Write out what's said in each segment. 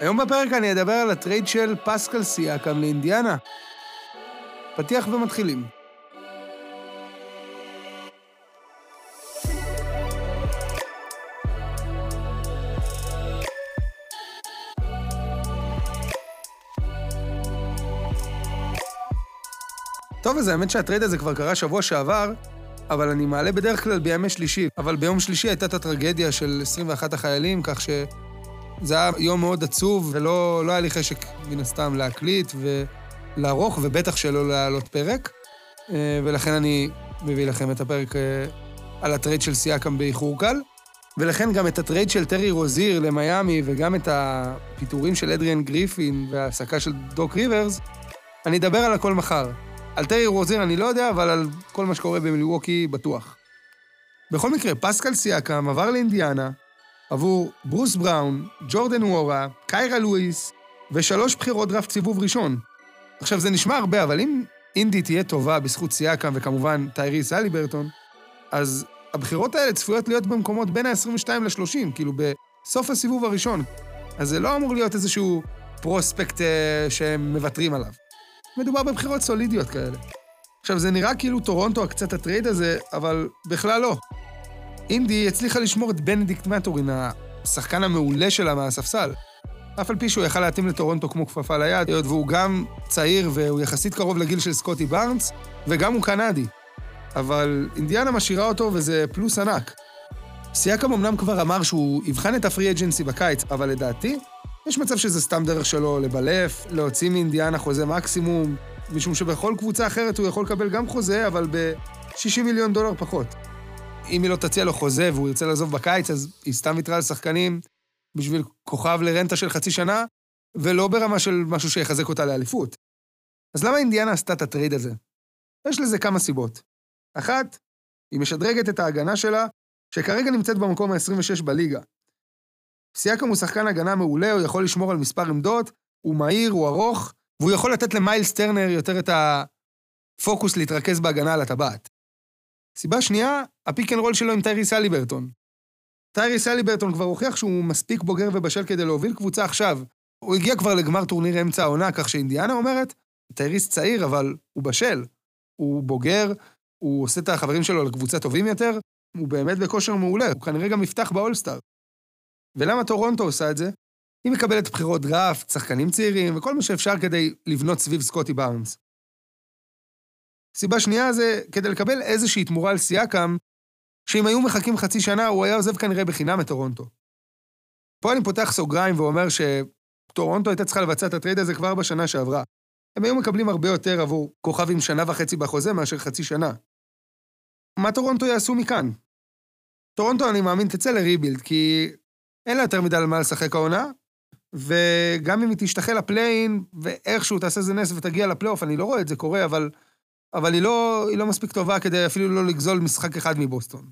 היום בפרק אני אדבר על הטרייד של פסקל סיאקם לאינדיאנה. פתיח ומתחילים. טוב, אז האמת שהטרייד הזה כבר קרה שבוע שעבר, אבל אני מעלה בדרך כלל בימי שלישי. אבל ביום שלישי הייתה את הטרגדיה של 21 החיילים, כך שזה היה יום מאוד עצוב, ולא לא היה לי חשק, מן הסתם, להקליט ולערוך, ובטח שלא להעלות פרק. אה, ולכן אני מביא לכם את הפרק אה, על הטרייד של סיאקם באיחור קל. ולכן גם את הטרייד של טרי רוזיר למיאמי, וגם את הפיטורים של אדריאן גריפין וההעסקה של דוק ריברס, אני אדבר על הכל מחר. על טרי רוזיר אני לא יודע, אבל על כל מה שקורה במילווקי בטוח. בכל מקרה, פסקל סיאקם עבר לאינדיאנה עבור ברוס בראון, ג'ורדן וורה, קיירה לואיס ושלוש בחירות דראפט סיבוב ראשון. עכשיו, זה נשמע הרבה, אבל אם אינדי תהיה טובה בזכות סיאקם וכמובן טייריס אליברטון, אז הבחירות האלה צפויות להיות במקומות בין ה-22 ל-30, כאילו בסוף הסיבוב הראשון. אז זה לא אמור להיות איזשהו פרוספקט אה, שהם מוותרים עליו. מדובר בבחירות סולידיות כאלה. עכשיו, זה נראה כאילו טורונטו קצת בטרייד הזה, אבל בכלל לא. אינדי הצליחה לשמור את בנדיקט מטורין, השחקן המעולה שלה מהספסל. אף על פי שהוא יכל להתאים לטורונטו כמו כפפה ליד, היות והוא גם צעיר והוא יחסית קרוב לגיל של סקוטי בארנס, וגם הוא קנדי. אבל אינדיאנה משאירה אותו וזה פלוס ענק. סיאקם אמנם כבר אמר שהוא יבחן את ה free agency בקיץ, אבל לדעתי, יש מצב שזה סתם דרך שלו לבלף, להוציא מאינדיאנה חוזה מקסימום, משום שבכל קבוצה אחרת הוא יכול לקבל גם חוזה, אבל ב-60 מיליון דולר פחות. אם היא לא תציע לו חוזה והוא ירצה לעזוב בקיץ, אז היא סתם ויתרה על שחקנים בשביל כוכב לרנטה של חצי שנה, ולא ברמה של משהו שיחזק אותה לאליפות. אז למה אינדיאנה עשתה את הטרייד הזה? יש לזה כמה סיבות. אחת, היא משדרגת את ההגנה שלה, שכרגע נמצאת במקום ה-26 בליגה. סייקם הוא שחקן הגנה מעולה, הוא יכול לשמור על מספר עמדות, הוא מהיר, הוא ארוך, והוא יכול לתת למיילס טרנר יותר את הפוקוס להתרכז בהגנה על הטבעת. סיבה שנייה, ה pick and roll שלו עם טייריס הליברטון. טייריס הליברטון כבר הוכיח שהוא מספיק בוגר ובשל כדי להוביל קבוצה עכשיו. הוא הגיע כבר לגמר טורניר אמצע העונה, כך שאינדיאנה אומרת, טייריס צעיר, אבל הוא בשל. הוא בוגר, הוא עושה את החברים שלו לקבוצה טובים יותר, הוא באמת בכושר מעולה, הוא כנראה גם יפתח באולסטאר. ולמה טורונטו עושה את זה? היא מקבלת בחירות דראפט, שחקנים צעירים וכל מה שאפשר כדי לבנות סביב סקוטי בארנס. סיבה שנייה זה כדי לקבל איזושהי תמורה על סיאקם, שאם היו מחכים חצי שנה, הוא היה עוזב כנראה בחינם את טורונטו. פה אני פותח סוגריים ואומר שטורונטו הייתה צריכה לבצע את הטרייד הזה כבר בשנה שעברה. הם היו מקבלים הרבה יותר עבור כוכב עם שנה וחצי בחוזה מאשר חצי שנה. מה טורונטו יעשו מכאן? טורונטו, אני מאמין, תצא ל rebuild, כי אין לה יותר מדי על מה לשחק העונה, וגם אם היא תשתחל ל play-in, ואיכשהו תעשה איזה נס ותגיע לפלייאוף, אני לא רואה את זה קורה, אבל, אבל היא, לא, היא לא מספיק טובה כדי אפילו לא לגזול משחק אחד מבוסטון.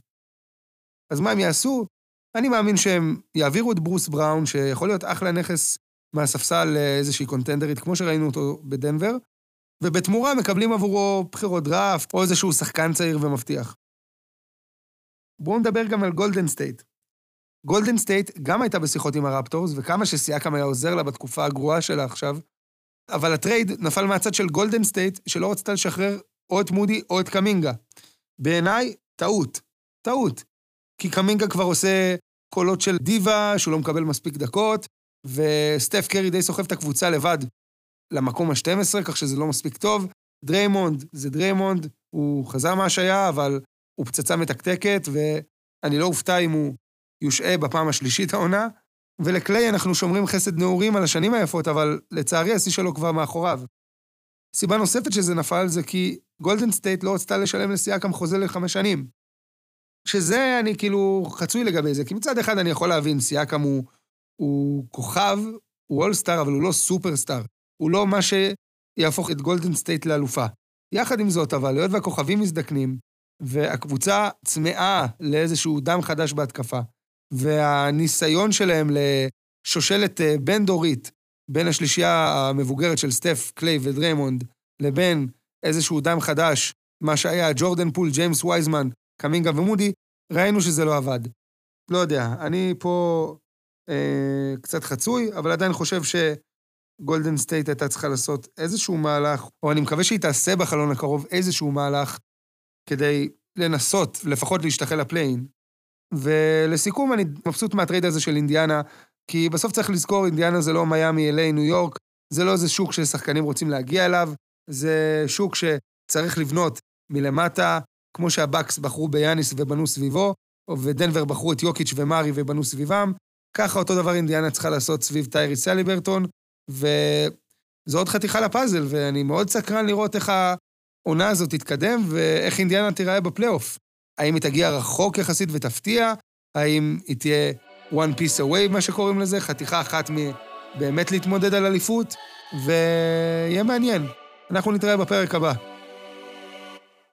אז מה הם יעשו? אני מאמין שהם יעבירו את ברוס בראון, שיכול להיות אחלה נכס מהספסל לאיזושהי קונטנדרית, כמו שראינו אותו בדנבר, ובתמורה מקבלים עבורו בחירות דראפט, או איזשהו שחקן צעיר ומבטיח. בואו נדבר גם על גולדן סטייט. גולדן סטייט גם הייתה בשיחות עם הרפטורס, וכמה שסיאקם היה עוזר לה בתקופה הגרועה שלה עכשיו, אבל הטרייד נפל מהצד של גולדן סטייט, שלא רצתה לשחרר או את מודי או את קמינגה. בעיניי, טעות. טעות. כי קמינגה כבר עושה קולות של דיבה, שהוא לא מקבל מספיק דקות, וסטף קרי די סוחב את הקבוצה לבד למקום ה-12, כך שזה לא מספיק טוב. דריימונד זה דריימונד, הוא חזר מהשעיה, אבל הוא פצצה מתקתקת, ואני לא אופתע אם הוא יושעה בפעם השלישית העונה, ולקליי אנחנו שומרים חסד נעורים על השנים היפות, אבל לצערי השיא שלו כבר מאחוריו. סיבה נוספת שזה נפל זה כי גולדן סטייט לא רצתה לשלם לסיאקם חוזה לחמש שנים. שזה אני כאילו חצוי לגבי זה, כי מצד אחד אני יכול להבין, סיאקם הוא, הוא כוכב, הוא אולסטאר, אבל הוא לא סופרסטאר. הוא לא מה שיהפוך את גולדן סטייט לאלופה. יחד עם זאת, אבל היות והכוכבים מזדקנים, והקבוצה צמאה לאיזשהו דם חדש בהתקפה, והניסיון שלהם לשושלת אה, בין-דורית בין השלישייה המבוגרת של סטף, קליי ודריימונד, לבין איזשהו דם חדש, מה שהיה ג'ורדן פול, ג'יימס וייזמן, קמינגה ומודי, ראינו שזה לא עבד. לא יודע, אני פה אה, קצת חצוי, אבל עדיין חושב שגולדן סטייט הייתה צריכה לעשות איזשהו מהלך, או אני מקווה שהיא תעשה בחלון הקרוב איזשהו מהלך כדי לנסות לפחות להשתחל ל play-in. ולסיכום, אני מבסוט מה trade הזה של אינדיאנה, כי בסוף צריך לזכור, אינדיאנה זה לא מיאמי, LA, ניו יורק, זה לא איזה שוק ששחקנים רוצים להגיע אליו, זה שוק שצריך לבנות מלמטה, כמו שהבאקס בחרו ביאניס ובנו סביבו, ודנבר בחרו את יוקיץ' ומרי ובנו סביבם, ככה אותו דבר אינדיאנה צריכה לעשות סביב טייריס הליברטון, וזו עוד חתיכה לפאזל, ואני מאוד סקרן לראות איך העונה הזאת תתקדם ואיך אינדיאנה תיראה בפלייאוף. האם היא תגיע רחוק יחסית ותפתיע? האם היא תהיה one piece away, מה שקוראים לזה, חתיכה אחת מבאמת להתמודד על אליפות? ויהיה מעניין. אנחנו נתראה בפרק הבא.